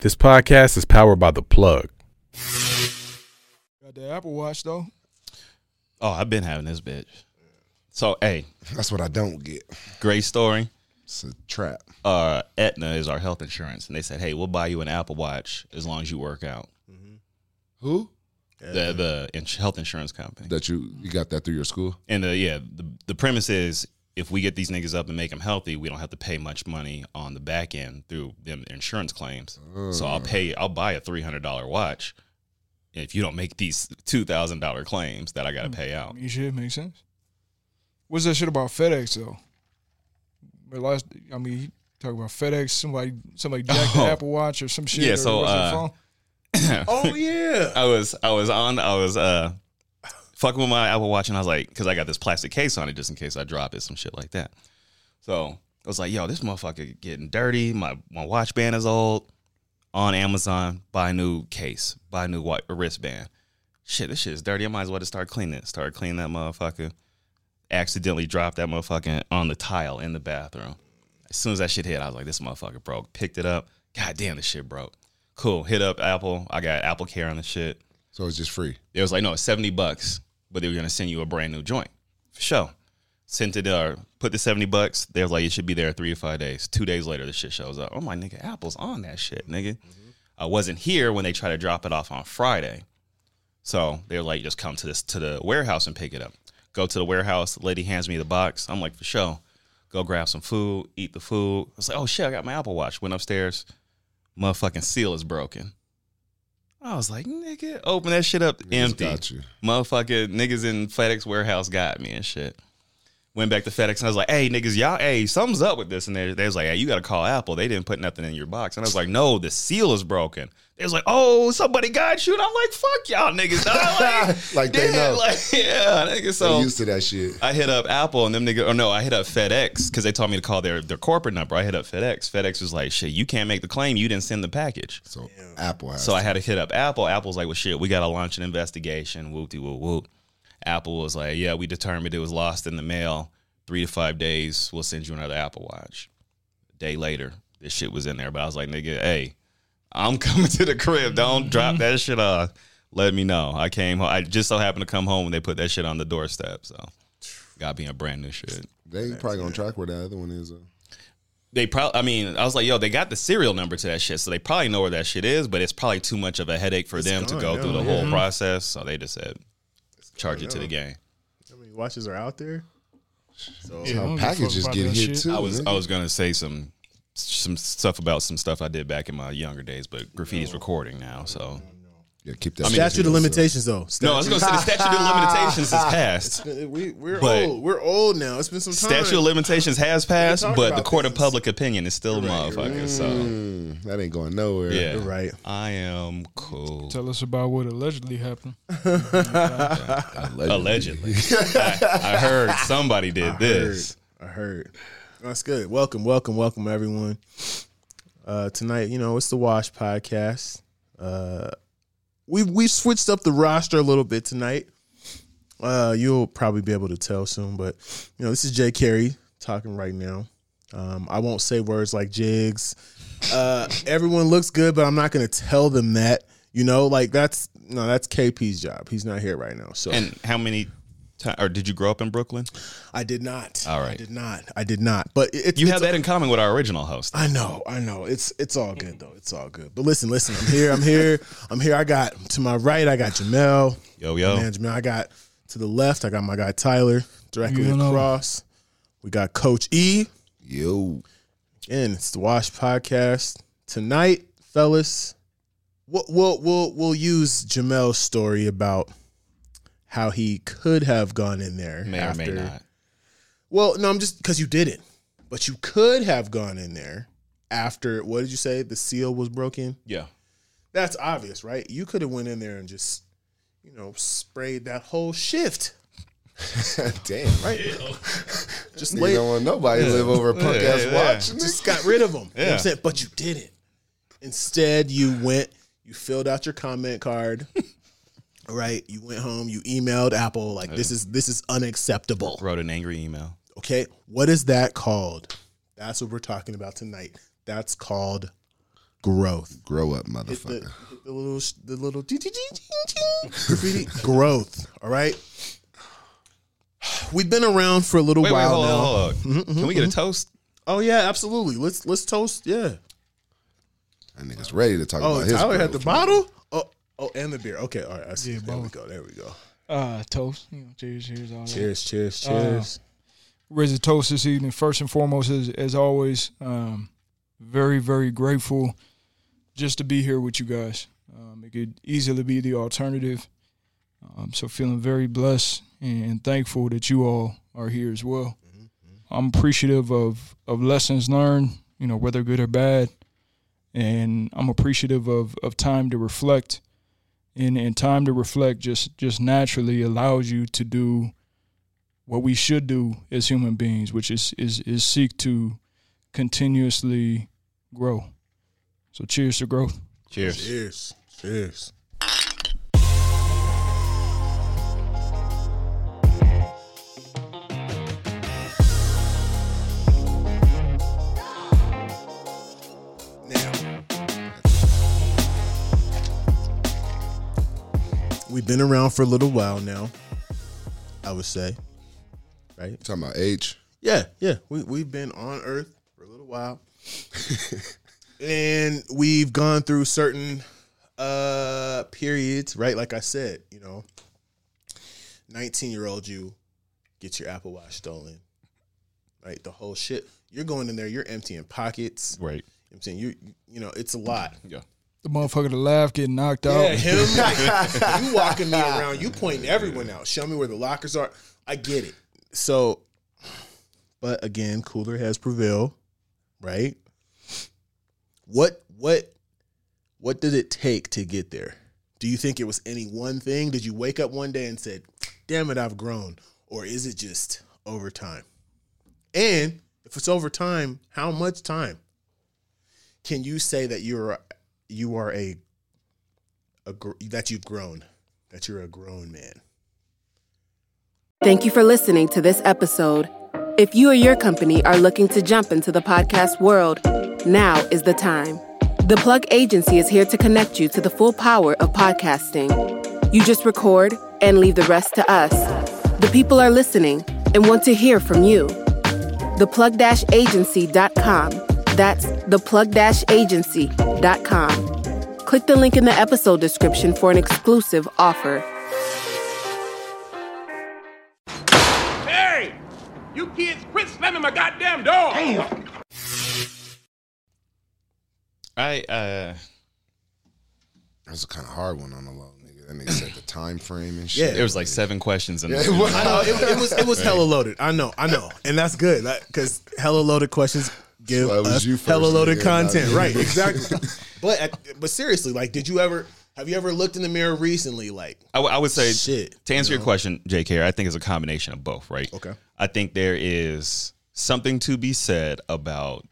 This podcast is powered by The Plug. Got the Apple Watch though. Oh, I've been having this bitch. So, hey, That's what I don't get. great story. It's a trap. Uh, Aetna is our health insurance, and they said, "Hey, we'll buy you an Apple Watch as long as you work out." Who? The the ins- health insurance company, That you you got that through your school? and the yeah, the the premise is if we get these niggas up and make them healthy, we don't have to pay much money on the back end through them insurance claims. So I'll pay, I'll buy a three hundred dollar watch if you don't make these two thousand dollar claims that I got to pay out. You should make sense. What's that shit about FedEx though? But last, I mean, you talk about FedEx. Somebody, somebody jacked Oh. the Apple Watch or some shit. Yeah, so, uh, phone? Oh yeah. I was I was on I was uh fucking with my Apple Watch and I was like because I got this plastic case on it just in case I drop it some shit like that. So I was like, yo, this motherfucker getting dirty. My my watch band is old. On Amazon, buy a new case, buy a new wa- wristband. Shit, this shit is dirty. I might as well just start cleaning it. Start cleaning that motherfucker. Accidentally dropped that motherfucker on the tile in the bathroom. As soon as that shit hit, I was like, this motherfucker broke. Picked it up. God damn, this shit broke. Cool. Hit up Apple. I got Apple Care on the shit. So it's just free. It was like, no, it's 70 bucks, but they were gonna send you a brand new joint. For sure. Sent it or put the 70 bucks. They was like, it should be there three or five days. Two days later, the shit shows up. Oh my nigga, Apple's on that shit, nigga. I wasn't here when they tried to drop it off on Friday. So they were like, just come to this to the warehouse and pick it up. Go to the warehouse, lady hands me the box. I'm like, for sure. Go grab some food, eat the food. I was like, oh shit, I got my Apple Watch. Went upstairs. Motherfucking seal is broken. I was like, nigga, open that shit up Niggas empty. Motherfucker, niggas in FedEx warehouse got me and shit. Went back to FedEx and I was like, hey, niggas, y'all, hey, something's up with this. And they, they was like, hey, you got to call Apple. They didn't put nothing in your box. And I was like, no, the seal is broken. They was like, oh, somebody got you. And I'm like, fuck y'all niggas. dog. Like, Like they damn, know. Like, yeah, nigga. They So used to that shit. I hit up Apple and them nigga, or no, I hit up FedEx because they told me to call their, their corporate number. I hit up FedEx. FedEx was like, shit, you can't make the claim. You didn't send the package. So Apple has. So I had to hit up Apple. Apple's like, well, shit, we got to launch an investigation. Whoop de whoop whoop. Apple was like, yeah, we determined it was lost in the mail. Three to five days, we'll send you another Apple Watch. A day later, this shit was in there. But I was like, nigga, hey, I'm coming to the crib. Don't drop mm-hmm. that shit off. Let me know. I came home. I just so happened to come home and they put that shit on the doorstep. So got being a brand new shit. they probably gonna track where the other one is. Though. They probably, I mean, I was like, yo, they got the serial number to that shit, so they probably know where that shit is, but it's probably too much of a headache for them to gone go now, through the yeah. whole mm-hmm. process. So they just said, charge it to now. the game. How many watches are out there? So Yeah, don't give a packages fuck get about that hit shit. too. I was, nigga. I was gonna say some, some stuff about some stuff I did back in my younger days, but graffiti's recording now, so yeah, keep that. I mean, statute of yourself. limitations, though. no, I was gonna say the statute of limitations has passed. We we're old. We're old now. It's been some time. Statute of limitations has passed, but the about court of public opinion is still a motherfucker. So Mm, that ain't going nowhere. yeah, You're right. I am cool. Tell us about what allegedly happened. Allegedly, I, I heard somebody did this. I heard. That's good. Welcome, welcome, welcome, everyone. Uh, tonight, you know, it's the Wash Podcast. Uh, we've we've switched up the roster a little bit tonight. Uh, you'll probably be able to tell soon, but you know, this is Jay Carey talking right now. Um, I won't say words like jigs. Uh, everyone looks good, but I'm not going to tell them that. You know, like that's no, that's KP's job. He's not here right now. So And how many or did you grow up in Brooklyn? I did not. All right. I did not. I did not. But it, You it's- have that in common with our original host. I know, I know. It's it's all good though. It's all good. But listen, listen. I'm here. I'm here. I'm here. I got to my right. I got Jamel. Yo, yo. Man, Jamel. I got to the left. I got my guy Tyler directly You know. across. We got Coach E. Yo, And it's the Wash Podcast tonight, fellas. We'll we'll we'll, we'll use Jamel's story about how he could have gone in there. May after, or may not. Well, no, I'm just because you didn't, but you could have gone in there after. What did you say? The seal was broken. Yeah. That's obvious, right? You could have went in there and just, you know, sprayed that whole shift. damn. Right? just Nigga lay, don't want nobody to live over a punk Yeah, ass yeah. watch. just got rid of them. You know what I'm saying? But you didn't. Instead, you went, you filled out your comment card. Right? You went home, you emailed Apple like this is this is unacceptable. Wrote an angry email. Okay? What is that called? That's what we're talking about tonight. That's called growth. Grow up, Hit the, motherfucker. hit the little sh- the little ding, ding, ding, ding, ding. graffiti growth. All right. We've been around for a little Wait, wait, while hold now. on, hold on. Mm-hmm, mm-hmm, Can we get a mm-hmm. toast? Oh yeah, absolutely. Let's let's toast. Yeah. That nigga's ready to talk Oh, about his Tyler had the growth. bottle. Oh, and the beer. Okay, all right. I see. Yeah, there we go. There we go. Uh, toast. You know, cheers, cheers, all that. Cheers, cheers, Uh, cheers. raise a toast this evening. First and foremost, as, as always, um, very, very grateful just to be here with you guys. Um, it could easily be the alternative. Um, so feeling very blessed and thankful that you all are here as well. I'm appreciative of, of lessons learned, you know, whether good or bad. And I'm appreciative of, of time to reflect. And, and time to reflect just, just naturally allows you to do what we should do as human beings, which is is is seek to continuously grow. So cheers to growth. Cheers. Cheers. Cheers. We've been around for a little while now. I would say, right? Talking about age. Yeah, yeah. We we've been on Earth for a little while. and we've gone through certain uh periods, right? Like I said, you know, 19 year old you gets your Apple Watch stolen. Right? The whole shit. You're going in there, you're emptying pockets. You know Right. I'm saying you you know, it's a lot. Yeah. The motherfucker to laugh, getting knocked out. Yeah, him. You walking me around, you pointing everyone out. Show me where the lockers are. I get it. So, but again, cooler has prevailed, right? What what what did it take to get there? Do you think it was any one thing? Did you wake up one day and said, "Damn it, I've grown," or is it just over time? And if it's over time, how much time? Can you say that you're you are a, a gr- that you've grown, that you're a grown man? Thank you for listening to this episode. If you or your company are looking to jump into the podcast world, now is the time. The Plug Agency is here to connect you to the full power of podcasting. You just record and leave the rest to us. The people are listening and want to hear from you. Theplug-agency.com. That's theplug-agency.com. Click the link in the episode description for an exclusive offer. Hey! You kids quit slamming my goddamn door! Damn! I uh That was a kind of hard one on the low, nigga. That nigga said the time frame and shit. Yeah. there was like seven questions in Yeah, there. it was. I know it, it was it was hella loaded. I know, I know, and that's good because hella loaded questions give Well, it was us you first, hella loaded content, right? Exactly. but but seriously, like, did you ever have you ever looked in the mirror recently? Like, I, w- I would say Shit, to answer you your question, JK, I think it's a combination of both, right? Okay. I think there is something to be said about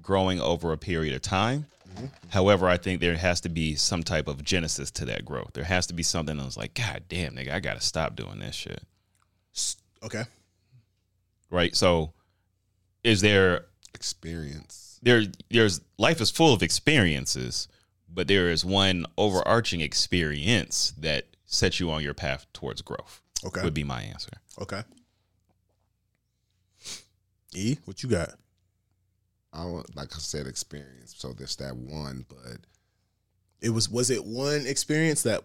growing over a period of time. Mm-hmm. However, I think there has to be some type of genesis to that growth. There has to be something that's like, God damn, nigga, I gotta stop doing this shit. okay, Right? So is there experience. there there's life is full of experiences, but there is one overarching experience that sets you on your path towards growth. okay, Would be my answer. okay. E, what you got? I want, like I said, experience. So there's that one, but It was was it one experience that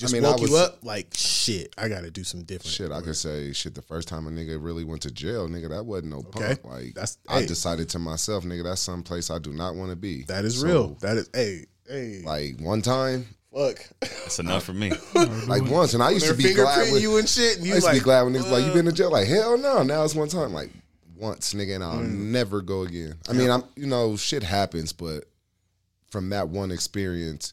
just mean, I was- you up? Like, shit, I got to do some different. shit, I could say shit. The first time a nigga really went to jail, nigga, that wasn't no Okay. punk. Like That's- I hey. decided to myself, nigga, that's some place I do not want to be. That is So, real. That is, hey, hey, Like one time, fuck. That's enough for me. like once, and I used to be glad fingerprinting when, you and shit, and I you used like, to be glad when niggas like you been to jail. Like hell no. Now it's one time. Like once, nigga, and I'll Mm. never go again. I mean, I'm you know shit happens, but from that one experience.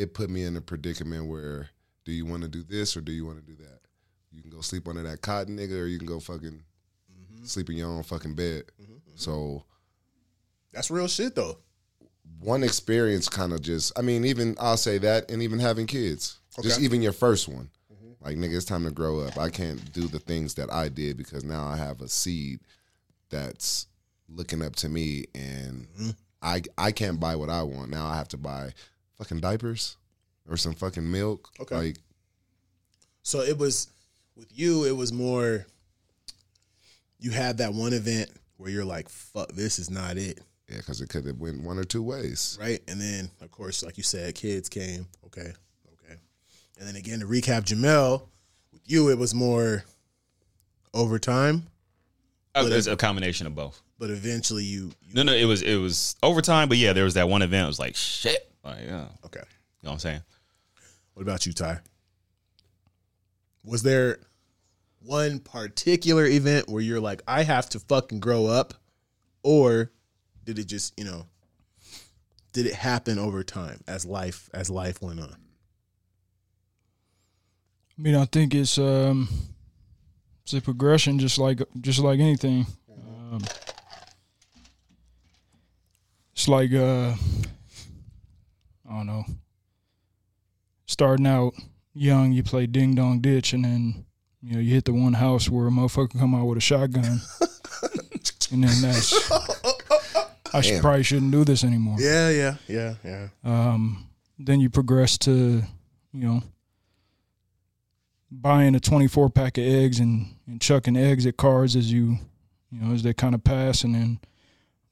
It put me in a predicament where do you want to do this or do you want to do that? You can go sleep under that cotton, nigga, or you can go fucking Mm-hmm. sleep in your own fucking bed. Mm-hmm, mm-hmm. So That's real shit though. one experience kind of just I mean, even I'll say that and even having kids. Just even your first one. Mm-hmm. Like nigga, it's time to grow up. I can't do the things that I did because now I have a seed that's looking up to me and I I can't buy what I want. Now I have to buy fucking diapers or some fucking milk. Okay. Like So it was with you. It was more. You had that one event where you're like, "Fuck, this is not it," yeah, because it could have went one or two ways. right? And then, of course, like you said, kids came. Okay, okay. And then again, to recap, Jamel, with you, it was more over time, Uh, It's a combination of both. but eventually you. you No, no, it was it was overtime, but yeah, there was that one event. It was like shit. Like, yeah, Okay. you know what I'm saying? What about you, Ty? Was there one particular event where you're like, I have to fucking grow up? Or did it just, you know, did it happen over time as life as life went on? I mean, I think it's um, it's a progression, just like just like anything. Um, it's like uh, I don't know. Starting out young, you play ding dong ditch, and then you know you hit the one house where a motherfucker come out with a shotgun, and then that's. I should, probably shouldn't do this anymore. Yeah, yeah, yeah, yeah. Um, then you progress to, you know, buying a 24 pack of eggs and, and chucking eggs at cars as you, you know, as they kind of pass, and then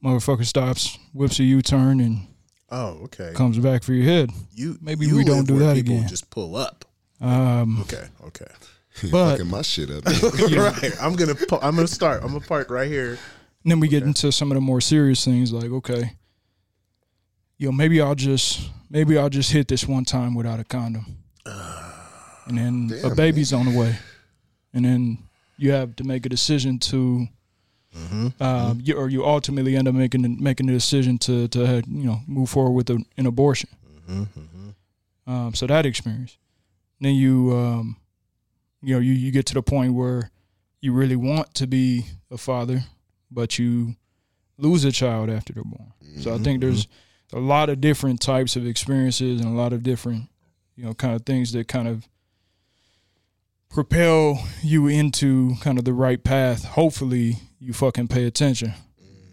motherfucker stops, whips a U turn, and Oh, okay. comes back for your head. You Maybe you we don't do that again. Just pull up. Um, Okay, okay. But- fucking my shit up. right. I'm gonna pu- I'm gonna start. I'm gonna park right here. and then we get into some of the more serious things, like okay, yo, maybe I'll just maybe I'll just hit this one time without a condom, and then a Damn, baby's on the way, and then you have to make a decision to, Mm-hmm. um, mm-hmm. you, or you ultimately end up making making the decision to to uh, you know move forward with a, an abortion. Mm-hmm. Um, so that experience, then you um, you know you you get to the point where you really want to be a father, but you lose a child after they're born. So I think there's a lot of different types of experiences and a lot of different, you know, kind of things that kind of propel you into kind of the right path. Hopefully, you fucking pay attention.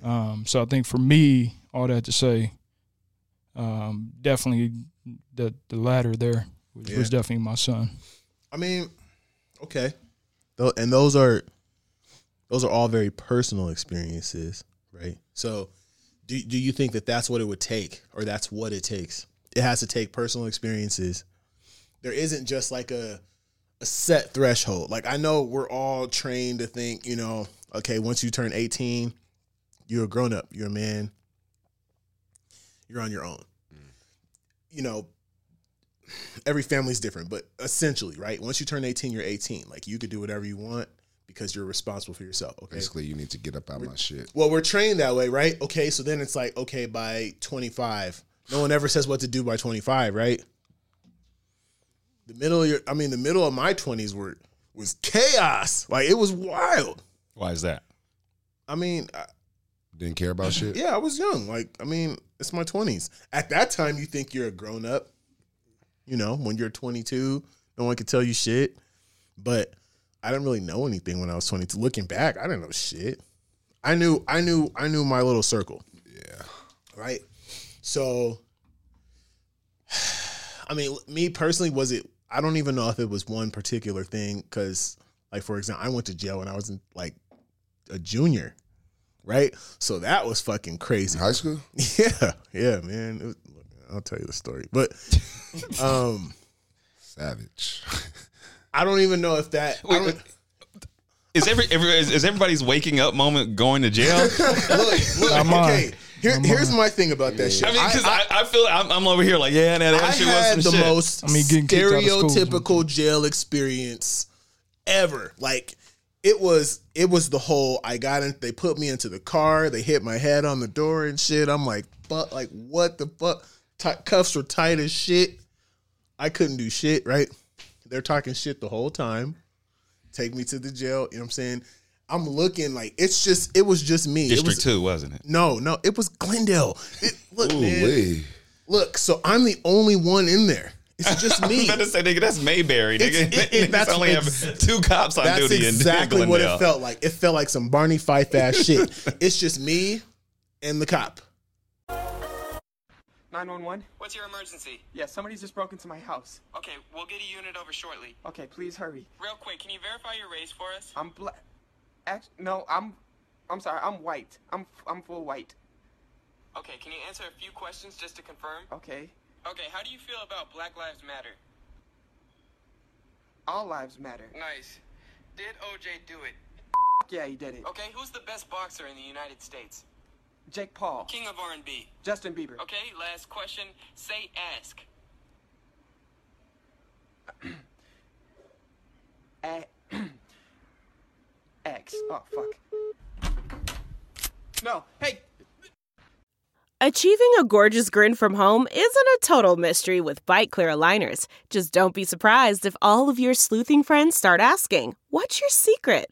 Um, so I think for me, all that to say, um, definitely the the latter there was, was definitely my son. I mean, okay. And those are those are all very personal experiences, right? So, do do you think that that's what it would take, or that's what it takes? It has to take personal experiences. There isn't just like a a set threshold. Like I know we're all trained to think, you know, okay, once you turn eighteen, you're a grown up, you're a man, you're on your own. You know, every family's different, but essentially, right? Once you turn 18, you're 18. Like you could do whatever you want because you're responsible for yourself. Okay. Basically, you need to get up out of my shit. Well, we're trained that way, right? Okay, so then it's like, okay, by 25, no one ever says what to do by 25, right? The middle of your, I mean, the middle of my 20s were was chaos. Like it was wild. Why is that? I mean, I- Didn't care about shit. yeah, I was young. Like, I mean, it's my 20s. At that time, you think you're a grown up. You know, when you're 22, no one can tell you shit. But I didn't really know anything when I was 22. Looking back, I didn't know shit. I knew, I knew, I knew my little circle. Yeah. Right. So, I mean, me personally, was it? I don't even know if it was one particular thing because, like, for example, I went to jail when I was in, like a junior, right? So that was fucking crazy. High school? Yeah, yeah, man. It was- I'll tell you the story, but um, Savage. I don't even know if that. I Wait, don't- Is every, every is, is everybody's waking up moment going to jail? look, look, I'm on. okay. Here, here's uh, my thing about that shit. I mean, because I, I, feel I'm, I'm over here like, yeah, nah, that I shit had was the shit. most I mean, getting kicked out of school. stereotypical jail experience ever. Like it was, it was the whole. I got in. They put me into the car. They hit my head on the door and shit. I'm like, fuck, like what the fuck? Ti cuffs were tight as shit. I couldn't do shit. Right? They're talking shit the whole time. Take me to the jail. You know what I'm saying? I'm looking like it's just. It was just me. It District was, two, wasn't it? No, no, it was Glendale. It, look, Ooh, man. wee. Look, so I'm the only one in there. It's just I was me. about to say, nigga, that's Mayberry. Nigga, It's- it- it- that's only ex- have two cops on That's duty exactly in what it felt like. It felt like some Barney Fife ass shit. It's just me and the cop. 911? What's your emergency? Yeah, somebody's just broke into my house. Okay, we'll get a unit over shortly. Okay, please hurry. Real quick, can you verify your race for us? I'm black. Act- no, I'm. I'm sorry. I'm white. I'm. I'm full white. Okay, can you answer a few questions just to confirm? Okay. Okay, how do you feel about Black Lives Matter? All lives matter. Nice. Did OJ do it? Yeah, he did it. Okay, who's the best boxer in the United States? Jake Paul. King of R&B. Justin Bieber. Okay, last question. Say ask. A- Oh fuck. No. Hey. Achieving a gorgeous grin from home isn't a total mystery with Byte Clear aligners. Just don't be surprised if all of your sleuthing friends start asking, "What's your secret?"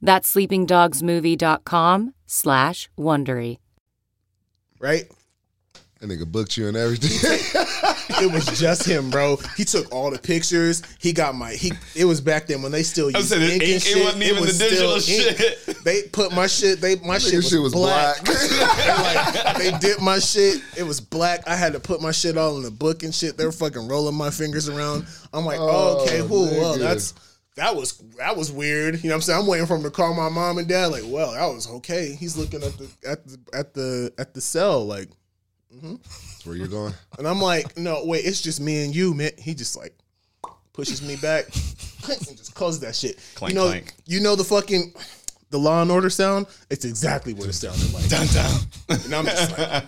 That's sleepingdogsmovie.com slash Wondery. Right? That nigga booked you and everything. it was just him, bro. He took all the pictures. He got my he. It was back then when they still I used said it ink and ain't- it wasn't even the digital still ink. shit. They put my shit. They my shit was, shit was black. black. And, like they dipped my shit. It was black. I had to put my shit all in the book and shit. They were fucking rolling my fingers around. I'm like, oh, okay, whoo, well, that's that was that was weird. You know what I'm saying? I'm waiting for him to call my mom and dad. Like, well, that was okay. He's looking at the at the at the at the cell. Like, mm-hmm. That's where you're going. and I'm like, no, wait, it's just me and you, man. He just like pushes me back and just closes that shit. Clank, you know, clank. you know the fucking the Law and Order sound. It's exactly what it sounded like. Dun, dun. And I'm just like,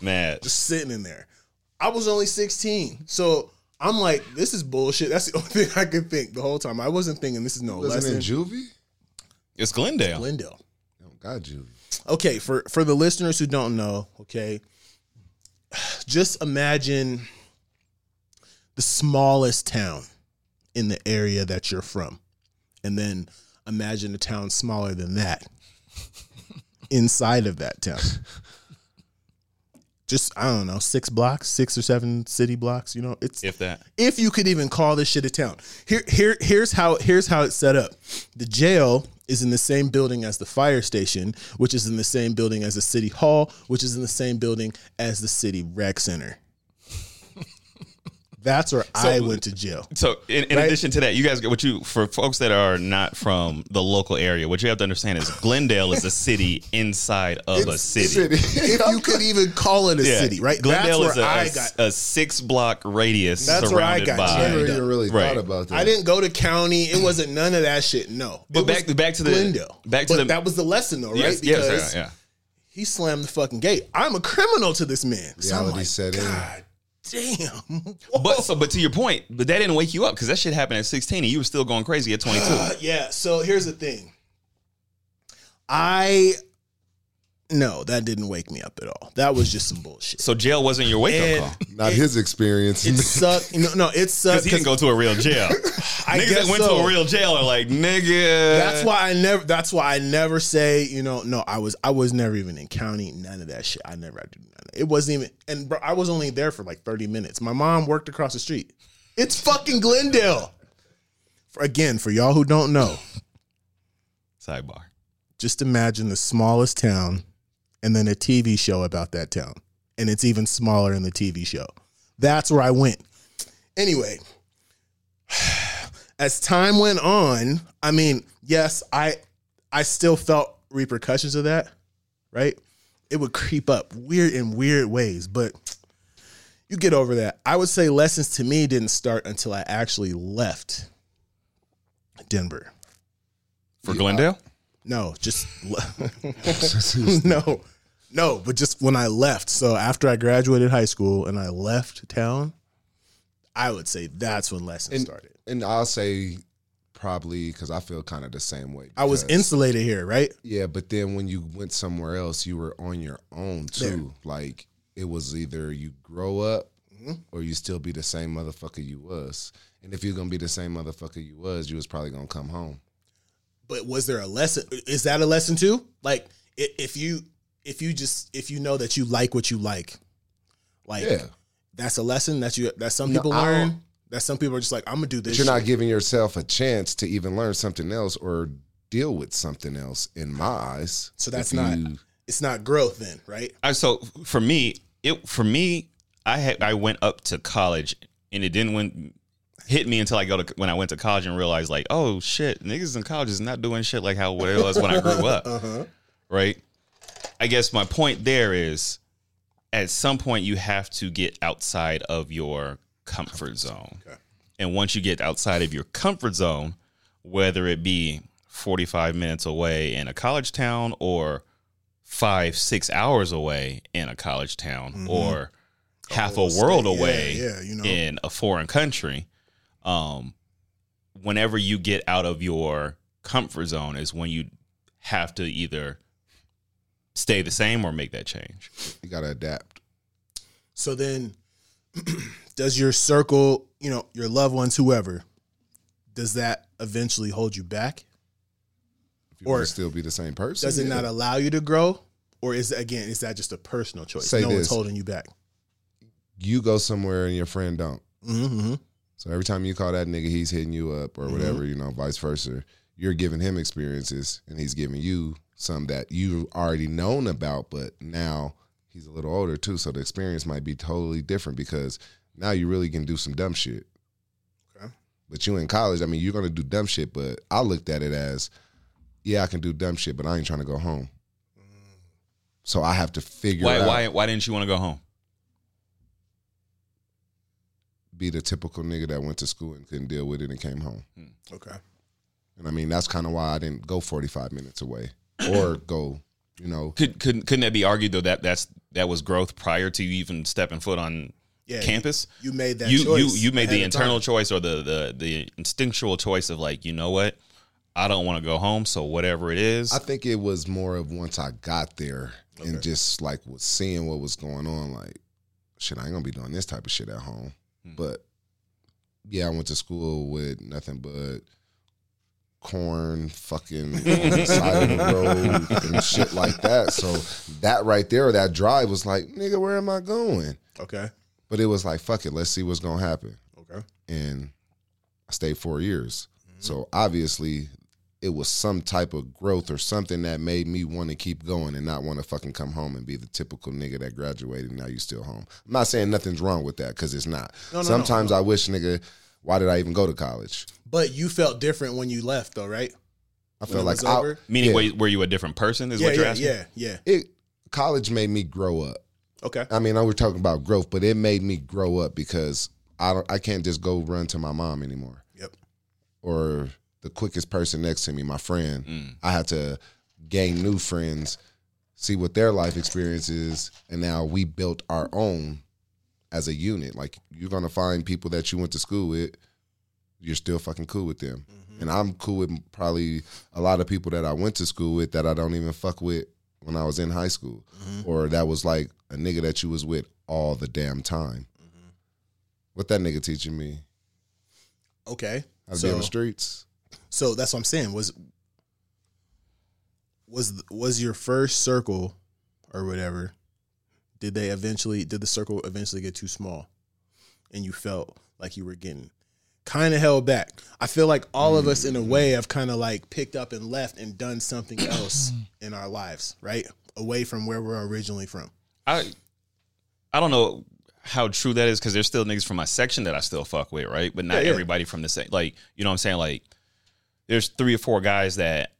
Mad. just sitting in there. I was only 16, so I'm like, this is bullshit. That's the only thing I could think the whole time. I wasn't thinking this is no Wasn't lesson. in juvie? It's Glendale. Glendale. Oh, God, juvie. okay for for the listeners who don't know okay just imagine the smallest town in the area that you're from and then imagine a town smaller than that inside of that town just i don't know six blocks six or seven city blocks you know it's If that. if you could even call this shit a town. Here, here, here's how here's how it's set up. The jail is in the same building as the fire station, which is in the same building as the city hall, which is in the same building as the city rec center. That's where I went to jail. So, in, in Right? addition to that, you guys, what you for folks that are not from the local area, what you have to understand is Glendale is a city inside of a It's- city. if you could even call it a Yeah. city, right? Glendale That's is where a, I a- got. a six block radius That's where I surrounded got by. I never jammed even really Right. thought about that. I didn't go to county. It wasn't none of that shit. No, But It back- was back to the- Glendale. back to But the- that was the lesson, though, right? Yes, yes, Because yeah, yeah. he slammed the fucking gate. I'm a criminal to this man. So I'm Reality like, set in. Damn. But so, but to your point, but that didn't wake you up because that shit happened at 16 and you were still going crazy at 22. Uh, yeah. So here's the thing. I no, that didn't wake me up at all. That was just some bullshit. so jail wasn't your wake up call Not it- his experience. It sucked. No, no, it sucked. because he didn't go to a real jail. I Niggas guess that went so. to a real jail are like nigga. That's why I never. That's why I never say. You know, no, I was. I was never even in county. None of that shit. I never. I did none of it. it wasn't even. And bro, I was only there for like thirty minutes. My mom worked across the street. It's fucking Glendale. For, again, for y'all who don't know, Sidebar. just imagine the smallest town and then a TV show about that town. And it's even smaller in the TV show. That's where I went. Anyway, as time went on, I mean, yes, I I still felt repercussions of that, right? It would creep up weird in weird ways, but you get over that. I would say lessons to me didn't start until I actually left Denver. For uh, Glendale? No, just no, no. But just when I left, so after I graduated high school and I left town, I would say that's when lessons And, started. and I'll say probably because I feel kind of the same way. I was insulated here, right? Yeah, but then when you went somewhere else, you were on your own too. There. Like it was either you grow up Mm-hmm. or you still be the same motherfucker you was. And if you're gonna be the same motherfucker you was, you was probably gonna come home. But was there a lesson? Is that a lesson too? Like if you if you just if you know that you like what you like, like Yeah. that's a lesson that you that some No, people I learn. That some people are just like I'm gonna do But this. you're not giving yourself a chance to even learn something else or deal with something else in my eyes. So that's not you- it's not growth then, right? I so for me, it for me, I had I went up to college and it didn't went hit me until I go to when I went to college and realized like, oh shit, niggas in college is not doing shit like how it was when I grew up. Uh-huh. Right? I guess my point there is at some point you have to get outside of your comfort zone. And once you get outside of your comfort zone, whether it be 45 minutes away in a college town or five, six hours away in a college town or half a world state, yeah, away yeah, you know. in a foreign country, um, whenever you get out of your comfort zone is when you have to either stay the same or make that change. you gotta adapt. So then, does your circle, you know, your loved ones, whoever, does that eventually hold you back? If you Or still be the same person. Does it yeah. not allow you to grow, or is again is that just a personal choice? Say no one's this. holding you back. you go somewhere and your friend don't. Mm-hmm. So every time you call that nigga, he's hitting you up or Mhm. whatever, you know, vice versa. You're giving him experiences and he's giving you some that you've already known about, but now he's a little older too. So the experience might be totally different because now you really can do some dumb shit. Okay. But you in college, I mean, you're gonna do dumb shit, but I looked at it as, yeah, I can do dumb shit, but I ain't trying to go home. Mm. So I have to figure Why out why why didn't you want to go home? be the typical nigga that went to school and couldn't deal with it and came home. Hmm. Hmm. Okay. And I mean, that's kind of why I didn't go 45 minutes away or go, you know, Could couldn't couldn't that be argued though that that's that was growth prior to you even stepping foot on Yeah, campus? You made that you choice. you you made the internal time. choice or the the the instinctual choice of like, you know what? I don't want to go home, so whatever it is. I think it was more of once I got there and just like was seeing what was going on, like, shit, I ain't gonna be doing this type of shit at home. Hmm. But yeah, I went to school with nothing but corn fucking on the side of the road and shit like that. So that right there, that drive was like, nigga, where am I going? Okay. But it was like, fuck it, let's see what's gonna happen. Okay. And I stayed four years. Mm-hmm. So obviously it was some type of growth or something that made me want to keep going and not want to fucking come home and be the typical nigga that graduated and now you still home. I'm not saying nothing's wrong with that because it's not. No, no, no, Sometimes I wish nigga, why did I even go to college? But you felt different when you left, though, right? I felt like I- over? Meaning, yeah. were, you- were you a different person? Is yeah, what you're yeah, asking? yeah, yeah. it college made me grow up. Okay. I mean, I was talking about growth, but it made me grow up because I don't I can't just go run to my mom anymore. Yep. Or the quickest person next to me, my friend. Mm. I had to gain new friends, see what their life experience is, and now we built our own as a unit. Like you're gonna find people that you went to school with, you're still fucking cool with them. Mm-hmm. And I'm cool with probably a lot of people that I went to school with that I don't even fuck with when I was in high school. Mm-hmm. Or that was like a nigga that you was with all the damn time. Mm-hmm. What that nigga teaching me? Okay. How to be on the streets. so that's what I'm saying. Was was was your first circle or whatever? Did they eventually? Did the circle eventually get too small, and you felt like you were getting kind of held back? I feel like all of us, in a way, have kind of like picked up and left and done something else in our lives, right? Away from where we're originally from. I I don't know how true that is because there's still niggas from my section that I still fuck with, right? But not Yeah, yeah. everybody from the same. Like, you know what I'm saying? Like, there's three or four guys that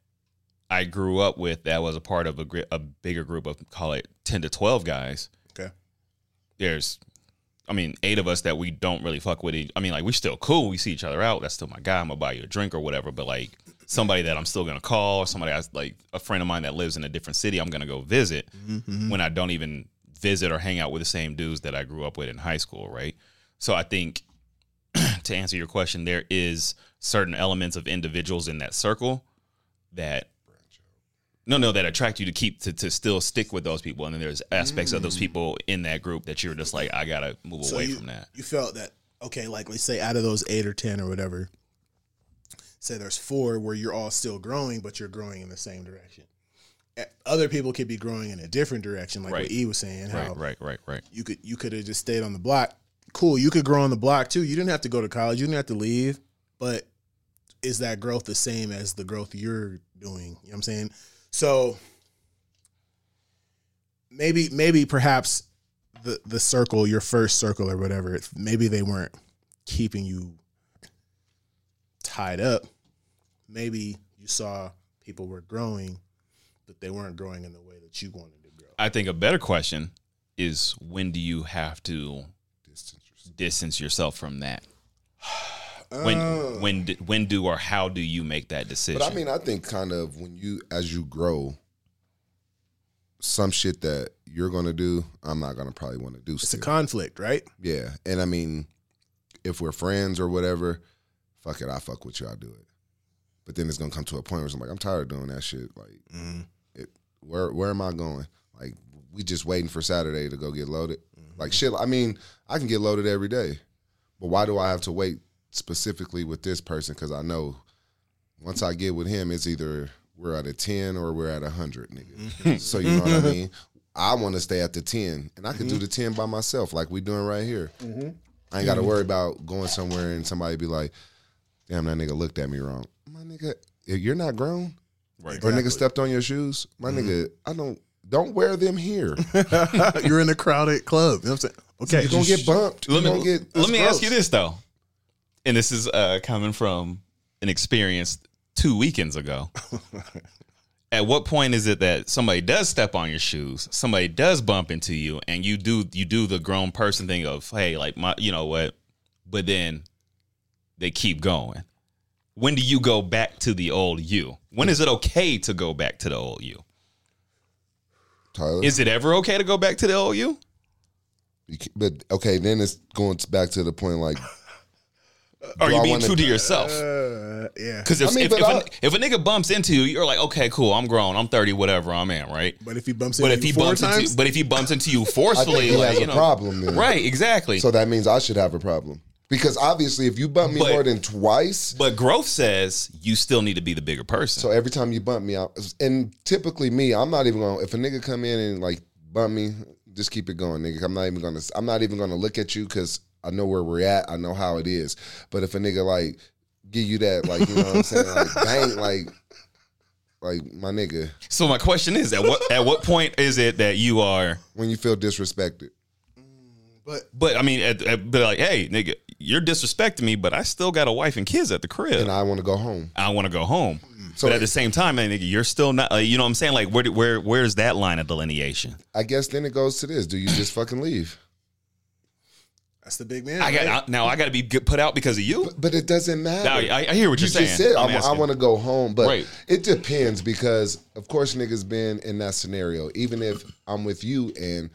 I grew up with that was a part of a, gri- a bigger group of call it ten to twelve guys. Okay. There's I mean, eight of us that we don't really fuck with. Each, I mean, like we're still cool. We see each other out. That's still my guy. I'm gonna buy you a drink or whatever. But like somebody that I'm still gonna call, or somebody I like a friend of mine that lives in a different city, I'm gonna go visit Mhm. when I don't even visit or hang out with the same dudes that I grew up with in high school, right? So I think to answer your question, there is certain elements of individuals in that circle that no, no, that attract you to keep to, to still stick with those people, and then there's aspects of those mm. people in that group that you're just like, I gotta move So away you, from that. You felt that okay, like let's say out of those eight or ten or whatever, say there's four where you're all still growing, but you're growing in the same direction. Other people could be growing in a different direction, like Right. what E was saying. How Right, right, right, right. you could you could have just stayed on the block. Cool, you could grow on the block too. You didn't have to go to college. You didn't have to leave. But is that growth the same as the growth you're doing? You know what I'm saying? So maybe maybe perhaps the the circle, your first circle or whatever, maybe they weren't keeping you tied up. Maybe you saw people were growing, but they weren't growing in the way that you wanted to grow. I think a better question is when do you have to distance yourself from that? When Uh. when when do or how do you make that decision? But I mean, I think kind of when you as you grow, some shit that you're gonna do, I'm not gonna probably want to do. It's a conflict, right? Yeah, and I mean, if we're friends or whatever, fuck it, I fuck with you, I do it. But then it's gonna come to a point where I'm like, I'm tired of doing that shit. Like, it, where where am I going? Like, we just waiting for Saturday to go get loaded. Like shit. I mean, I can get loaded every day, but why do I have to wait specifically with this person? Because I know once I get with him, it's either we're at a ten or we're at a hundred, nigga. Mm-hmm. so you know what I mm-hmm. mean. I want to stay at the ten, and I can do the mm-hmm. ten by myself, like we doing right here. I ain't got to worry about going somewhere and somebody be like, "Damn, that nigga looked at me wrong." My nigga, if you're not grown, Right. or nigga stepped on your shoes. My nigga, I don't don't wear them here. You're in a crowded club. You know what I'm saying? Okay, you're gonna get bumped. Let me get. let me that's ask you this though, and this is uh, coming from an experience two weekends ago. At what point is it that somebody does step on your shoes, somebody does bump into you, and you do you do the grown person thing of hey, like my, you know what, but then they keep going. When do you go back to the old you? When is it okay to go back to the old you? Tyler. Is it ever okay to go back to the old you? You ca- But okay, then it's going back to the point like, Are you being true to yourself? Uh, yeah. Because if, I mean, if, if, I- a, if a nigga bumps into you, you're like, okay, cool, I'm grown, I'm 30, whatever, I'm in, right? But if he bumps But into if he bumps times, into, but if he bumps into you forcefully, he like has you a know, problem then. right? Exactly. So that means I should have a problem because obviously, if you bump me But- more than twice, but growth says you still need to be the bigger person. so every time you bump me out, and typically me, I'm not even going. to If a nigga come in and like bump me, just keep it going, nigga. I'm not even gonna. I'm not even gonna look at you because I know where we're at. I know how it is. But if a nigga like give you that, like you know what I'm saying, like bang, like. Like my nigga, So my question is, at what at what point is it that you are? when you feel disrespected, but But I mean, at, at, but like, hey, nigga, you're disrespecting me, but I still got a wife and kids at the crib. and I want to go home. I want to go home. So- but at the same time, man, nigga, you're still not. Uh, you know what I'm saying? Like, where where where's that line of delineation? I guess then it goes to this: Do you just fucking leave? That's the big man. I got right? I, now. I got to be put out because of you. But it doesn't matter. Now, I, I hear what you you're saying. said I, want to go home, but Right. it depends because of course niggas been in that scenario. Even if I'm with you and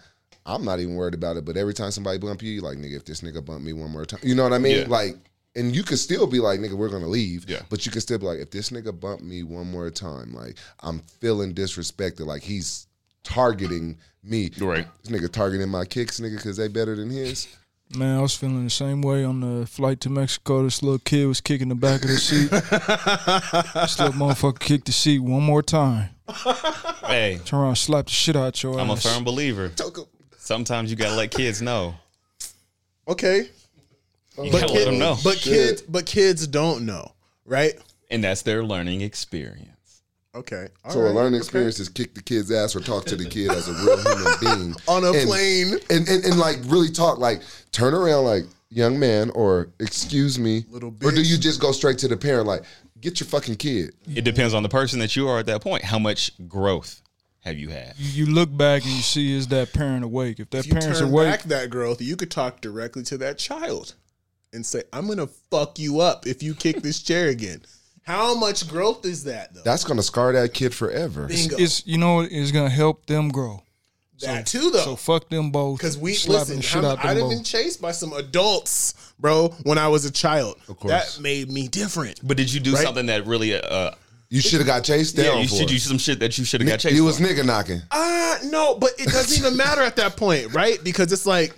I'm not even worried about it, but every time somebody bump you, you like nigga, if this nigga bump me one more time, you know what I mean? Yeah. Like, and you could still be like nigga, we're gonna leave, Yeah. But you could still be like, if this nigga bump me one more time, like I'm feeling disrespected, like he's targeting me, Right. This nigga targeting my kicks, nigga, because they better than his. Man, I was feeling the same way on the flight to Mexico. This little kid was kicking the back of the seat. this little motherfucker kicked the seat one more time. Hey, Turn around, slap the shit out your ass. I'm a firm believer. Sometimes you gotta let kids know. Okay, You but gotta let them know, but kids, but kids don't know, right? and that's their learning experience. Okay, all So right, a learning okay. experience is kick the kid's ass or talk to the kid as a real human being on a And- plane. and, and and like really talk like turn around like young man or excuse me Little or do you just go straight to the parent like get your fucking kid It depends on the person that you are at that point. How much growth have you had? You, you look back and you see is that parent awake? If that If you parent's turn awake, back that growth, you could talk directly to that child and say, "I'm gonna fuck you up if you kick this chair again." How much growth is that though? That's gonna scar that kid forever. Bingo. it's you know it's gonna help them grow. That too though. So fuck them both. Because we listen, shit I'm- out I them done been chased by some adults, bro, when I was a child. Of course. That made me different. But did you do Right? something that really? Uh, You should have got chased down. yeah, you should do some shit that you should have got chased. You was for. nigga knocking. Uh no, but it doesn't even matter at that point, right? Because it's like,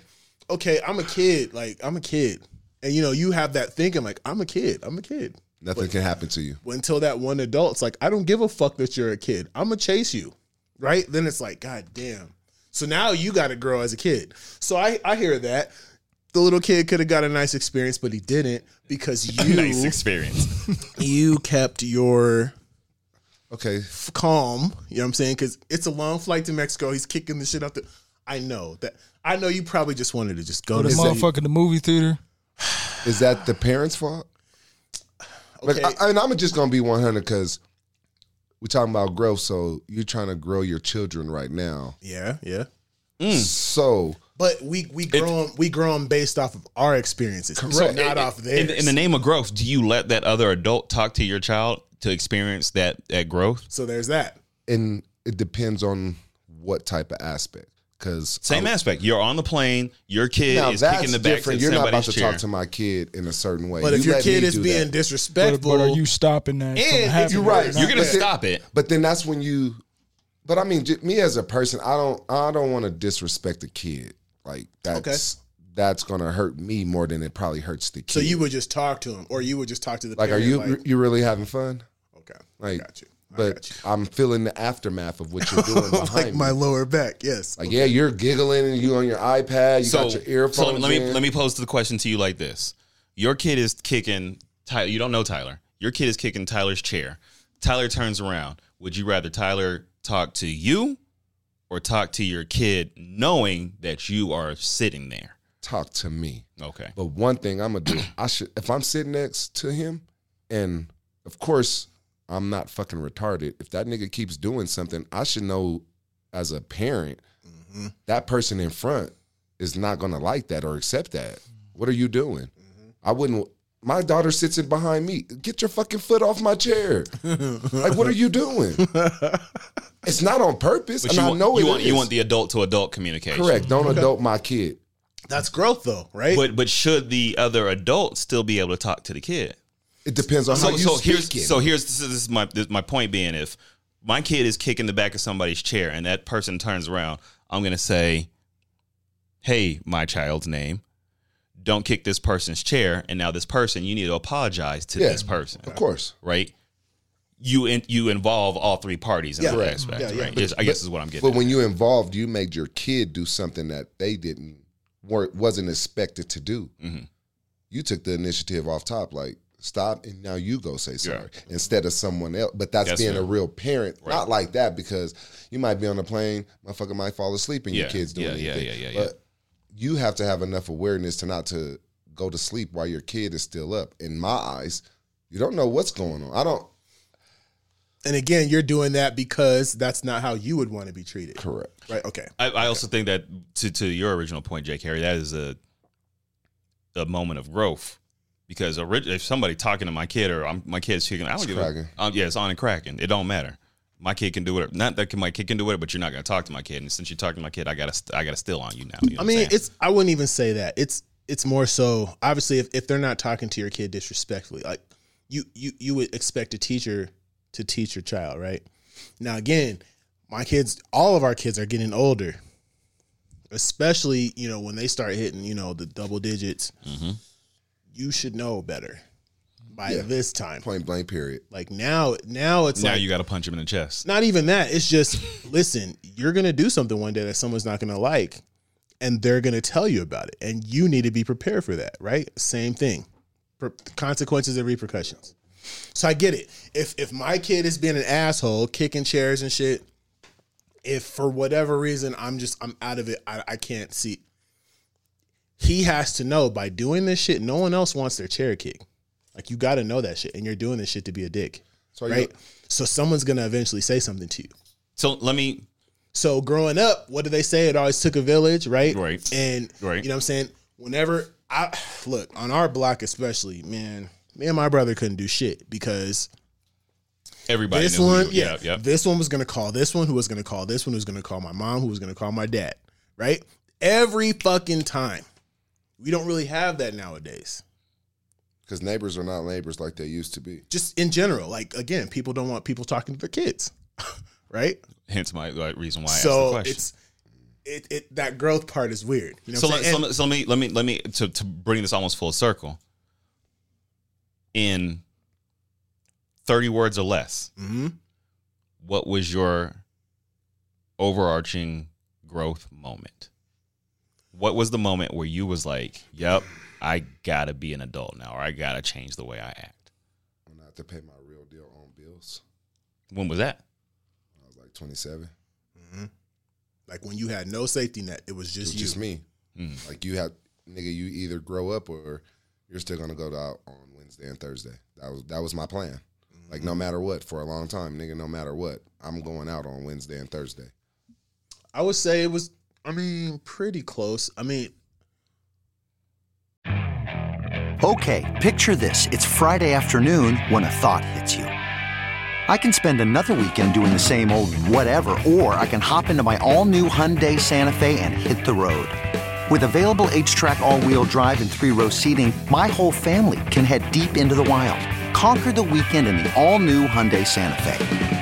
okay, I'm a kid. Like, I'm a kid. And you know, you have that thinking, like, I'm a kid. I'm a kid. Nothing can happen to you. Until that one adult's like, I don't give a fuck that you're a kid. I'm gonna chase you. Right? Then it's like, God damn. So now you gotta grow as a kid. So I, I hear that. The little kid could have got a nice experience, but he didn't because you nice experience. you kept your Okay. f- calm. You know what I'm saying? Because it's a long flight to Mexico. He's kicking the shit out the. I know that. I know you probably just wanted to just go Go to the sleep. motherfucker in the movie theater. Is that the parents' fault? Like, Okay. I, and I'm just gonna be 100 because we're talking about growth. So you're trying to grow your children right now. Yeah, yeah. Mm. So But we we grow 'em- we grow them based off of our experiences, so Correct. not off theirs. In, in the name of growth, do you let that other adult talk to your child to experience that that growth? so there's that. and it depends on what type of aspect. Because Same aspect. You're on the plane. Your kid now is that's kicking the back different. to You're not about somebody's to chair. talk to my kid in a certain way. But if your kid is being that. Disrespectful, but are you stopping that And? You're right. You're gonna But then- stop it. But then that's when you. But I mean, j- me as a person, I don't. I don't want to disrespect a kid. Like that's that's gonna hurt me more than it probably hurts the kid. so you would just talk to him, or you would just talk to the like, are you like, you really having fun? okay? Like, I got you. I but. I'm feeling the aftermath of what you're doing behind like me. my lower back. Yes. Like, yeah, you're giggling and you on your iPad. You so, got your earphones. so let me in. let me pose the question to you like this: Your kid is kicking Tyler. You don't know Tyler. Your kid is kicking Tyler's chair. Tyler turns around. Would you rather Tyler talk to you or talk to your kid, knowing that you are sitting there? talk to me. Okay. But one thing I'm gonna do, I should if I'm sitting next to him, and of course I'm not fucking retarded. If that nigga keeps doing something, I should know as a parent Mm-hmm. that person in front is not gonna like that or accept that. What are you doing? Mm-hmm. I wouldn't. My daughter sits in behind me. Get your fucking foot off my chair. like, what are you doing? It's not on purpose, But and you I want, know you it want you want the adult to adult communication. correct. Don't adult my kid. That's growth, though, right? But but should the other adult still be able to talk to the kid? It depends on how So you so here's so here's this is, this is my this, my point being if my kid is kicking the back of somebody's chair and that person turns around, I'm gonna say, "Hey, my child's name, don't kick this person's chair." And now this person, you need to apologize to Yeah, this person, of course. right? You in, you involve all three parties in Yeah. that Correct. aspect, Yeah, yeah. right? Just- I guess is what I'm getting. But at. when you involved, you made your kid do something that they didn't weren't wasn't expected to do. Mhm. You took the initiative off top, like stop, and now you go say sorry instead of someone else. But that's Yes, being a real parent, Right. not like that because you might be on a plane, motherfucker might fall asleep, and your kid's doing yeah, yeah, anything. yeah, yeah, yeah. But you have to have enough awareness to not to go to sleep while your kid is still up. In my eyes, you don't know what's going on. I don't. and again, you're doing that because that's not how you would want to be treated, Correct. right? Okay. I, I also think that to to your original point, Jake Harry, that is a a moment of growth because if somebody talking to my kid or I'm, my kid's kicking, I don't It's give cracking. a um, yeah, it's on and cracking. It don't matter. My kid can do it. Not that my kid can do it, but you're not going to talk to my kid. And since you're talking to my kid, I got to I got to steal on you now. You know I mean, it's I wouldn't even say that. It's it's more so obviously if, if they're not talking to your kid disrespectfully, like you you you would expect a teacher to teach your child, right? Now again, my kids, all of our kids are getting older. Especially, you know, when they start hitting, you know, the double digits, you should know better by Yeah. this time. Point blank. Period. Like now, now it's now like you got to punch him in the chest. not even that. It's just listen, you're gonna do something one day that someone's not gonna like, and they're gonna tell you about it, and you need to be prepared for that. Right? Same thing. Per- consequences and repercussions. So I get it. If if my kid is being an asshole, kicking chairs and shit, if for whatever reason I'm just I'm out of it, I, I can't see. He has to know by doing this shit, no one else wants their chair kicked. Like you got to know that shit, and you're doing this shit to be a dick, So you- right? So someone's gonna eventually say something to you. So let me So growing up, what do they say? It always took a village, right? Right. And Right. you know what I'm saying? Whenever I look on our block, especially, man, me and my brother couldn't do shit because Everybody this knew who one, you- yeah, yeah, this one was gonna call this one, who was gonna call this one, who was gonna call my mom, who was gonna call my dad, right? Every fucking time. We don't really have that nowadays. Because neighbors are not neighbors like they used to be. Just in general, like again, people don't want people talking to their kids, right? Hence my like, reason why I asked the so question. it's it, it that growth part is weird. You know so, let, so, let me- so let me let me let me to, to bring this almost full circle. In thirty words or less, hmm what was your overarching growth moment? What was the moment where you was like, "Yep, I gotta be an adult now, or I gotta change the way I act"? When I had to pay my real deal on bills, When was that? I was like 27. Like when you had no safety net, it was It just was you. just me. Mm. Like you had, nigga, you either grow up or you're still gonna go out on Wednesday and Thursday. That was that was my plan. Like no matter what, for a long time, nigga, no matter what, I'm going out on Wednesday and Thursday. I would say it was. I mean, pretty close. I mean, Okay, picture this. It's Friday afternoon when a thought hits you. I can spend another weekend doing the same old whatever, or I can hop into my all new Hyundai Santa Fe and hit the road. With available HTRAC, all wheel drive, and three row seating, my whole family can head deep into the wild. Conquer the weekend in the all new Hyundai Santa Fe.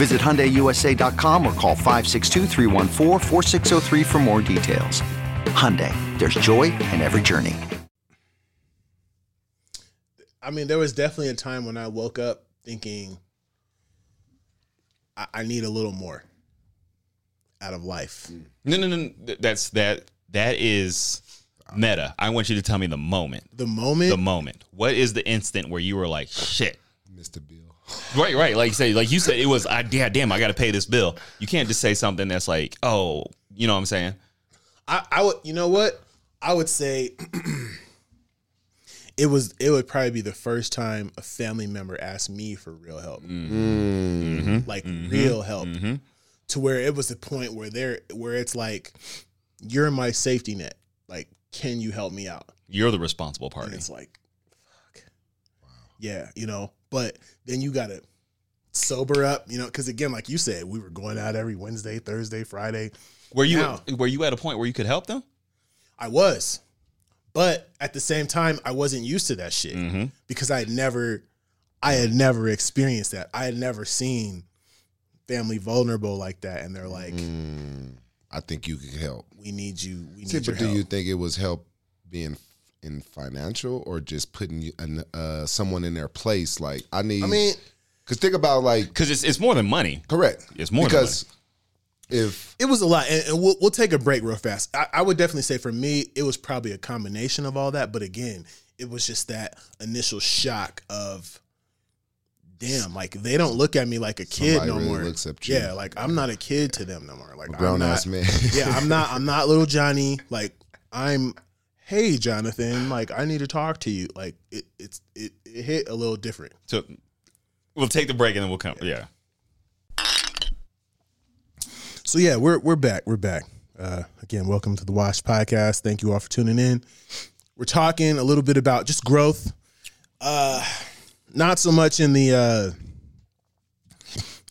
Visit HyundaiUSA.com or call 562-314-4603 for more details. Hyundai, there's joy in every journey. I mean, there was definitely a time when I woke up thinking, I, I need a little more out of life. No, no, no. That's that. That is meta. I want you to tell me the moment. The moment. The moment. What is the instant where you were like, "Shit"? Mr. Bill. Right, right. Like you say, like you said, it was. I yeah, damn. I got to pay this bill. You can't just say something that's like, "Oh," you know what I'm saying? I, I would, you know what? I would say it was. It would probably be the first time a family member asked me for real help, Mm-hmm. mm-hmm. like mm-hmm. real help, mm-hmm. to where it was the point where they're where it's like, you're my safety net. Like, can you help me out? You're the responsible And party. it's like, fuck. Yeah, you know, but then you got to sober up, you know, because again, like you said, we were going out every Wednesday, Thursday, Friday. Were you Now- were you at a point where you could help them? I was, but at the same time, I wasn't used to that shit Mm-hmm. because I had never, I had never experienced that. I had never seen family vulnerable like that, and they're like, Mm, I think you could help. "We need you. We need See, your but do you think it was help being in financial or just putting you- an, uh, someone in their place? Like I need. I mean, because think about like Because it's it's more than money. correct. It's more than because if it was a lot, and, and we'll, we'll take a break real fast. I, I would definitely say for me, it was probably a combination of all that, but again, it was just that initial shock of. Damn, like they don't look at me like a kid Somebody no really more. looks up to yeah, like I'm not a kid to them no more. Like a grown I'm not, ass man. yeah, I'm not. I'm not little Johnny. Like I'm. Hey, Jonathan. Like I need to talk to you. Like it, it's it, it hit a little different. So we'll take the break and then we'll come. Yeah. So yeah, we're we're back. We're back. Uh, again, welcome to the Wash Podcast. Thank you all for tuning in. We're talking a little bit about just growth. Uh, not so much in the uh,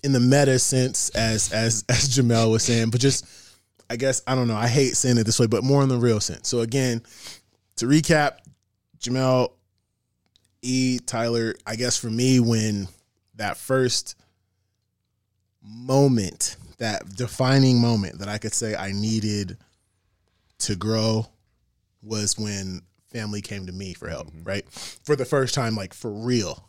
in the meta sense, as as as Jamel was saying, but just I guess I don't know. I hate saying it this way, but more in the real sense. So again, to recap, Jamel, E, Tyler. I guess for me, when that first moment, that defining moment that I could say I needed to grow was when family came to me for help, mm-hmm. right? For the first time, like for real.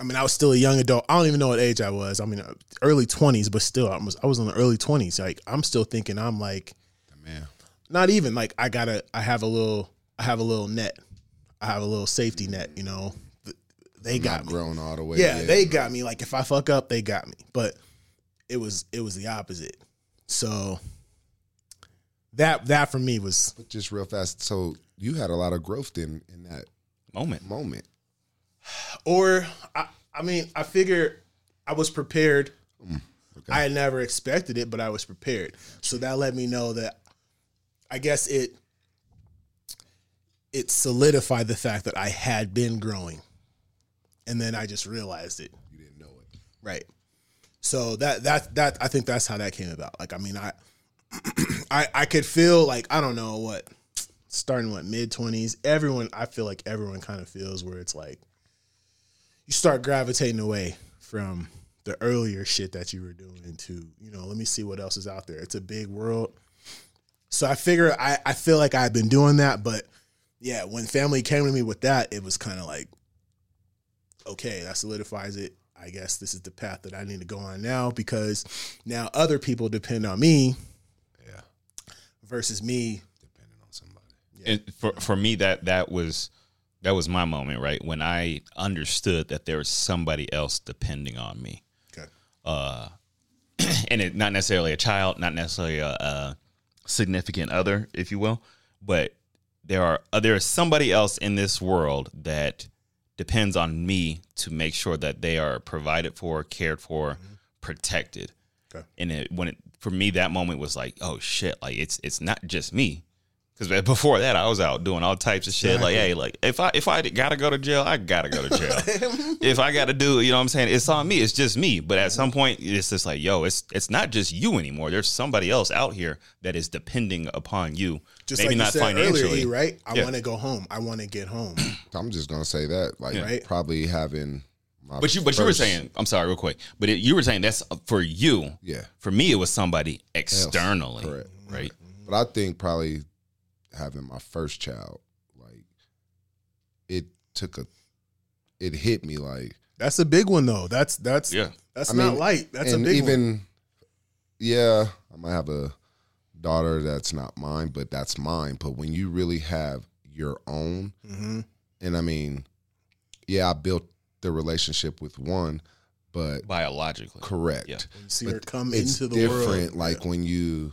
I mean, I was still a young adult. I don't even know what age I was. I mean, uh, early twenties, but still, I was I was in the early twenties. Like, I'm still thinking I'm like, man, not even like I gotta. I have a little. I have a little net. I have a little safety net. You know, they I'm got not me. grown all the way. Yeah, yet. they got me. Like if I fuck up, they got me. But it was it was the opposite. So that that for me was But just real fast. So you had a lot of growth in in that moment. Moment. Or I, I mean I figured I was prepared. Mm, I had never expected it, but I was prepared. So that let me know that I guess it it solidified the fact that I had been growing. And then I just realized it. You didn't know it. Right. So that that that I think that's how that came about. Like I mean I I I could feel like I don't know what starting what mid 20s everyone I feel like everyone kind of feels where it's like you start gravitating away from the earlier shit that you were doing to, you know, let me see what else is out there. It's a big world. So I figure I, I feel like I've been doing that, but yeah, when family came to me with that, it was kind of like, okay, that solidifies it. I guess this is the path that I need to go on now because now other people depend on me. Yeah. Versus me. Depending on somebody. Yeah. And for for me that that was that was my moment, right? When I understood that there was somebody else depending on me. Okay. Uh and it not necessarily a child, not necessarily a, a significant other, if you will, but there are uh, there is somebody else in this world that depends on me to make sure that they are provided for, cared for, protected. Okay. And it, when it for me that moment was like, oh shit, like it's it's not just me. Because before that, I was out doing all types of shit. Like, hey, like if I if I gotta go to jail, I gotta go to jail. if I gotta do, you know what I'm saying? It's on me. It's just me. But at some point, it's just like, yo, it's it's not just you anymore. There's somebody else out here that is depending upon you. Just Maybe like not you said financially, earlier, right? I Yeah. want to go home. I want to get home. I'm just gonna say that, like, Right. probably having. My But you, but you were saying, I'm sorry, real quick. But it, you were saying that's for you. Yeah. For me, it was somebody externally, correct. right? But I think probably having my first child, like, it took a, it hit me like. That's a big one though. That's that's yeah. That's I not mean, light. That's a and big even, one. yeah, I might have a daughter that's not mine, but that's mine. But when you really have your own, Mhm. and I mean, yeah, I built the relationship with one, but biologically, correct. Yeah. When you see But her come into the world, different. Like when you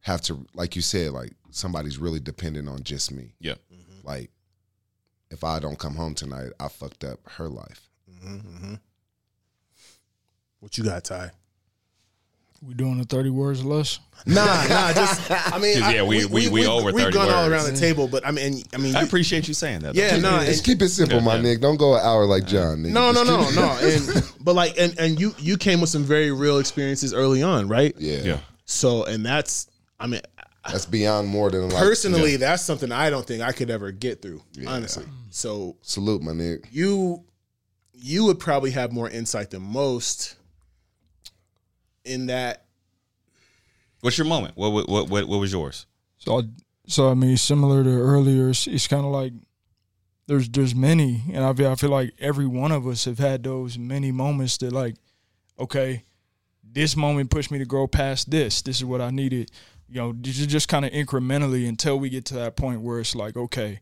have to, like you said, like somebody's really dependent on just me. Yeah. Like if I don't come home tonight, I fucked up her life. Mm-hmm. What you got, Ty? We doing the thirty words less? Nah, nah. Just I mean, Yeah, I- we- we- we we've- over We've 30 gone all around the table, but I mean, I mean, I appreciate you saying that. though. Yeah, no, Just keep it simple, my nigga. Don't go an hour like John. Nigga. No, no, no, keep- no. And but like, and and you you came with some very real experiences early on, right? Yeah. Yeah. So, and that's, I mean, That's beyond more than like personally, that's something I don't think I could ever get through, honestly. So, Salute, my nigga. you you would probably have more insight than most in that. What's your moment? What what what what, what was yours? So, I, so I mean, similar to earlier, it's, it's kind of like there's there's many, and I feel I feel like every one of us have had those many moments that like, okay, this moment pushed me to grow past this. This is what I needed. You know, just just kind of incrementally until we get to that point where it's like, okay,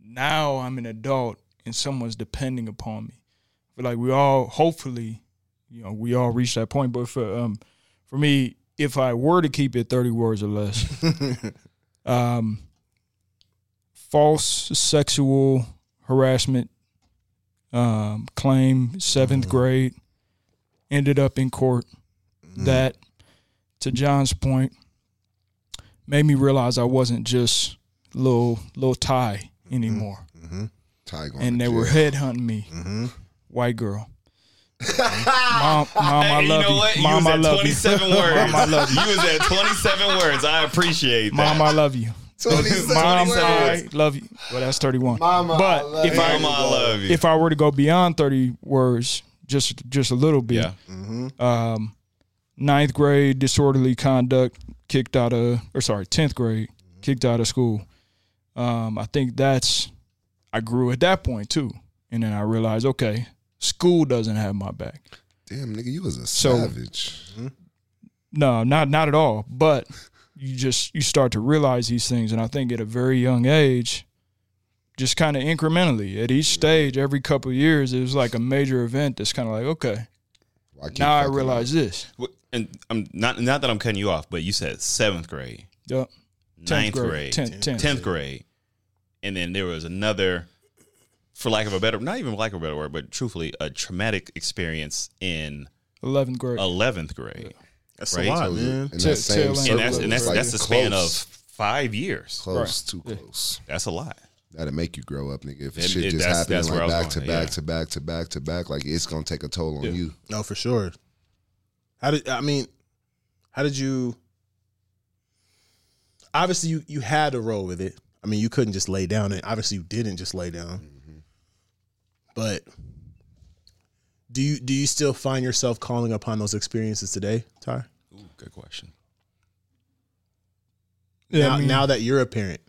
now I'm an adult and someone's depending upon me. But like we all, hopefully, you know, we all reach that point. But for um, for me, if I were to keep it 30 words or less, um, false sexual harassment um, claim, 7th grade, ended up in court. That, to John's point, made me realize I wasn't just little little Ty mm-hmm. anymore. Mm-hmm. Ty going And to they were jail. headhunting me, mm-hmm. white girl. Mom, mom, I love you know what? you. Mom, you I was at love 27 you. words. Mom, I love you. You was at 27 words. I appreciate that. Mom, I love you. 27 Mom, words. I love you. Well, that's 31. Mama, but love if you. I Mama, I love you. if I were to go beyond 30 words, just just a little bit, yeah. um, ninth grade disorderly conduct, kicked out of, or sorry, tenth grade, kicked out of school. Um, I think that's I grew at that point too, and then I realized, okay, school doesn't have my back. Damn, nigga, you was a So- savage. No, not not at all. But you just you start to realize these things, and I think at a very young age, just kind of incrementally at each stage, every couple of years, it was like a major event that's kind of like, okay, Why keep now I fucking realize this. Wh- And I'm not not that I'm cutting you off, but you said seventh grade, Yep. ninth grade, grade, tenth- tenth. tenth grade, and then there was another, for lack of a better, not even lack of a better word, but truthfully, a traumatic experience in Eleventh grade. eleventh grade. That's Right. a lot, So man. in that same tail end. circle, And that's and that's like that's the span of five years. close, Right. too close. That's a lot. That'll make you grow up, nigga. If It- shit it- just that's- happening that's where I like was back to going, back yeah. to back to back to back, like it's gonna take a toll on Yeah. you. No, for sure. How did I mean? How did you? Obviously, you you had to roll with it. I mean, you couldn't just lay down, and obviously, you didn't just lay down. But do you do you still find yourself calling upon those experiences today, Ty? Ooh, good question. Yeah, now, I mean- now that you're a parent,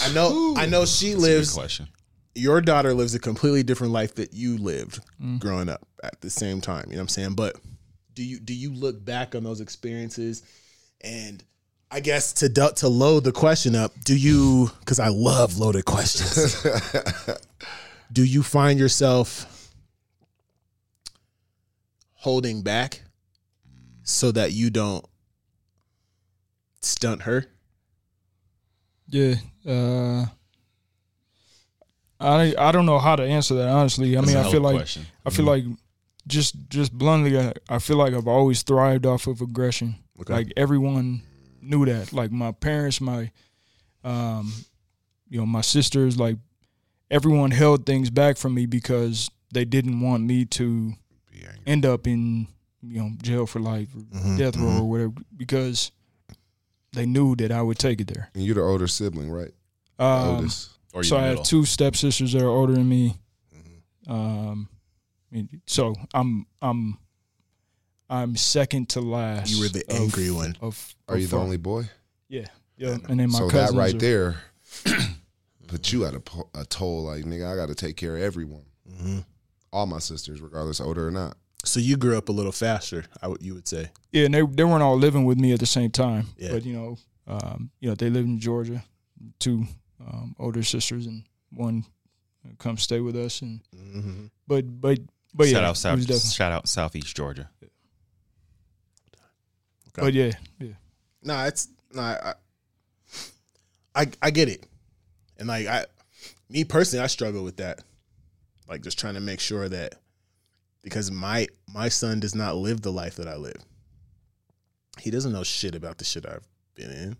I know I know she That's a good lives. question. Your daughter lives a completely different life that you lived Mm. growing up at the same time. You know what I'm saying? But do you do you look back on those experiences and I guess to du- to load the question up, do you cuz I love loaded questions. do you find yourself holding back so that you don't stunt her? Yeah. Uh, I I don't know how to answer that honestly. I That's mean, I feel like question. I feel like just just bluntly, I, I feel like I've always thrived off of aggression. Okay. Like everyone knew that. Like my parents, my um, you know, my sisters, like everyone held things back from me because they didn't want me to end up in you know jail for life, or Mhm, death row, mhm. or whatever, because they knew that I would take it there. And you're the older sibling, right? Um, oldest. Or so I have two stepsisters that are older than me. Mm-hmm. Um, so I'm I'm I'm second to last. You were the of- angry one. Of Are you of the only boy? Yeah, yeah. And then my so that right are- there put you at a, a toll. Like nigga, I got to take care of everyone. Mm-hmm. All my sisters, regardless older or not. So you grew up a little faster, I would you would say. Yeah, and they they weren't all living with me at the same time. Yeah. But you know, um, you know, they live in Georgia. Two um, older sisters and one come stay with us. And Mm-hmm. but but but shout yeah, out South, definitely- shout out Southeast Georgia. But yeah, yeah. No, it's no, I, I I get it, and like I, me personally, I struggle with that, like just trying to make sure that because my my son does not live the life that I live. He doesn't know shit about the shit I've been in.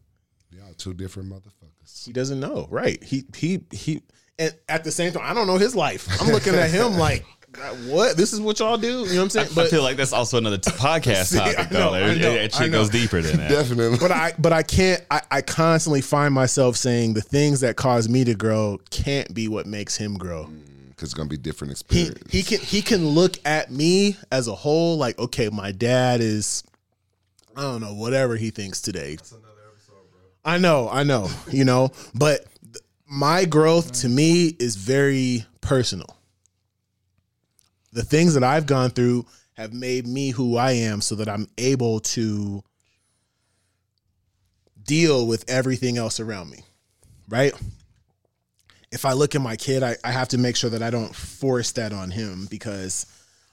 Y'all two different motherfuckers. He doesn't know, right? He he he, and at the same time, I don't know his life. I'm looking at him like, what? This is what y'all do? You know what I'm saying? But I feel like that's also another t- podcast See, I topic, know, though. I That- know, that I shit goes deeper than that. Definitely. but I but I can't I, I constantly find myself saying the things that cause me to grow can't be what makes him grow. Mm, because it's gonna be different He experience. he can he can look at me as a whole like okay my dad is I don't know whatever he thinks today. Episode, I know I know you know but th- my growth to me is very personal. The things that I've gone through have made me who I am so that I'm able to deal with everything else around me. Right? If I look at my kid, I, I have to make sure that I don't force that on him because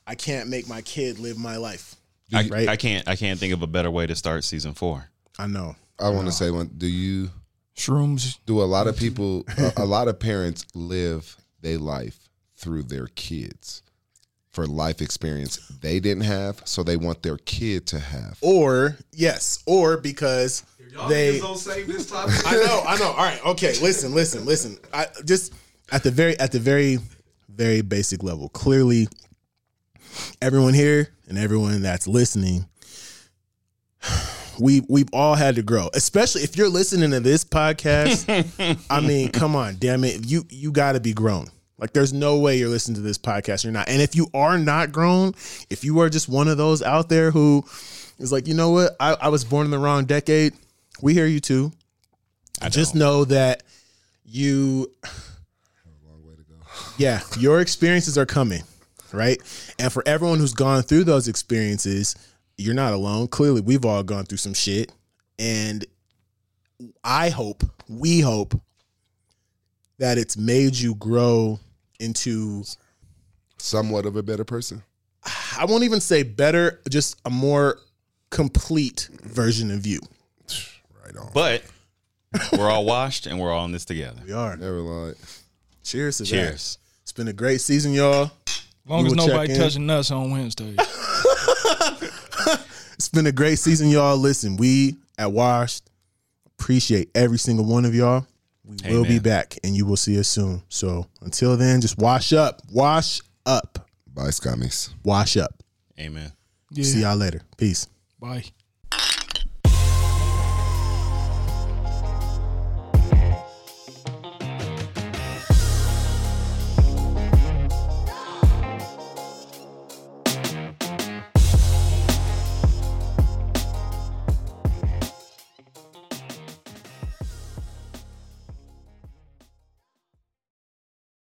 I can't make my kid live my life. I, right? I can't. I can't think of a better way to start season four. I know. I want to say one. Do you Shrooms. do a lot of people? a, a lot of parents live their life through their kids for life experience they didn't have, so they want their kid to have. Or yes, or because they. don't save this topic. I know, I know. All right, okay. Listen, listen, listen. I just at the very at the very very basic level. Clearly, everyone here and everyone that's listening, we we've all had to grow. Especially if you're listening to this podcast. I mean, come on, damn it. You you gotta be grown. Like there's no way you're listening to this podcast. You're not. And if you are not grown, if you are just one of those out there who is like, you know what, I, I was born in the wrong decade, we hear you too. I just know that you long way to go. yeah, your experiences are coming, right? And for everyone who's gone through those experiences, you're not alone. Clearly, we've all gone through some shit. And I hope, we hope that it's made you grow into somewhat of a better person. I won't even say better, just a more complete version of you. Right on. But we're all washed and we're all in this together. We are. Never lied. Cheers to that. Cheers. It's been a great season, y'all. As long We as nobody touching us on Wednesday. It's been a great season, y'all. Listen, we at Washed appreciate every single one of y'all. We will be back and you will see us soon. So until then, just wash up. Wash up. Bye, scummies. Wash up. Amen. Yeah. See y'all later. Peace. Bye.